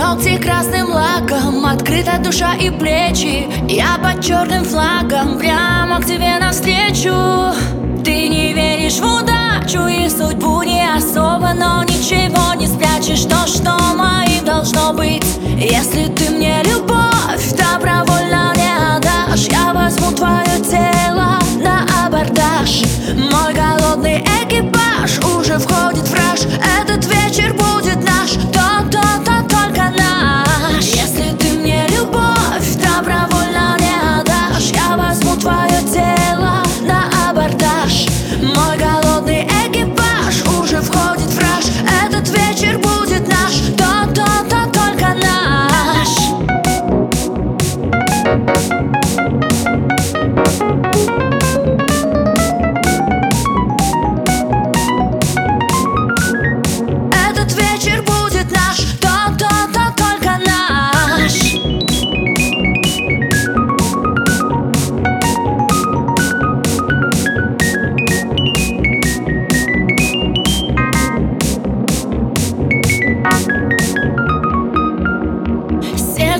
Ногти красным лаком, открыта душа и плечи. Я под черным флагом, прямо к тебе навстречу. Ты не веришь в удачу и судьбу не особо Но ничего не спрячешь, то, что моим должно быть. Если ты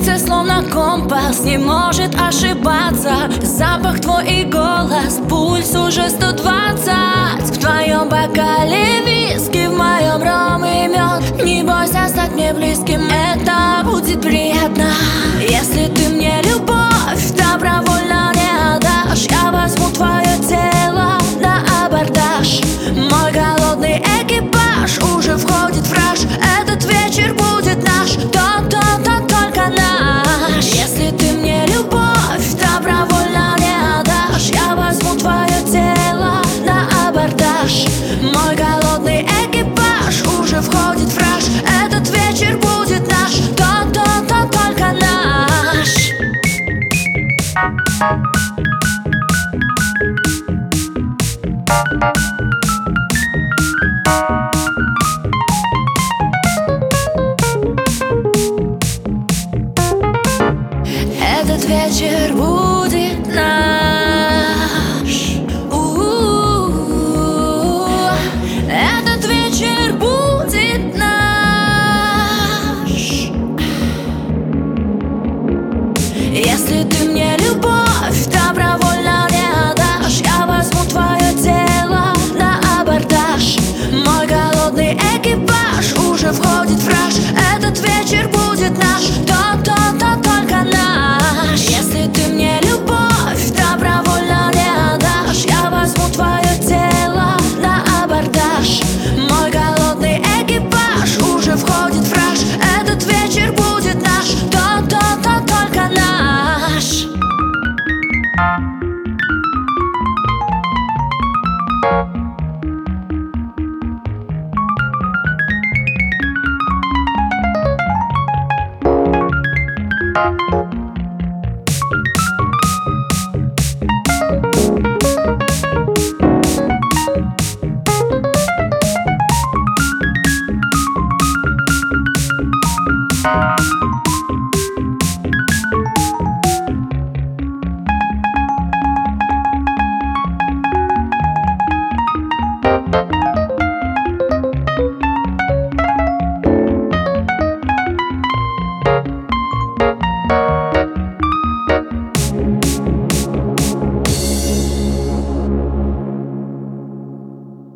Сердце словно компас не может ошибаться. Запах твой и голос, пульс уже 120 этот вечер будет наш. О, Этот вечер будет наш. Если ты мне любовь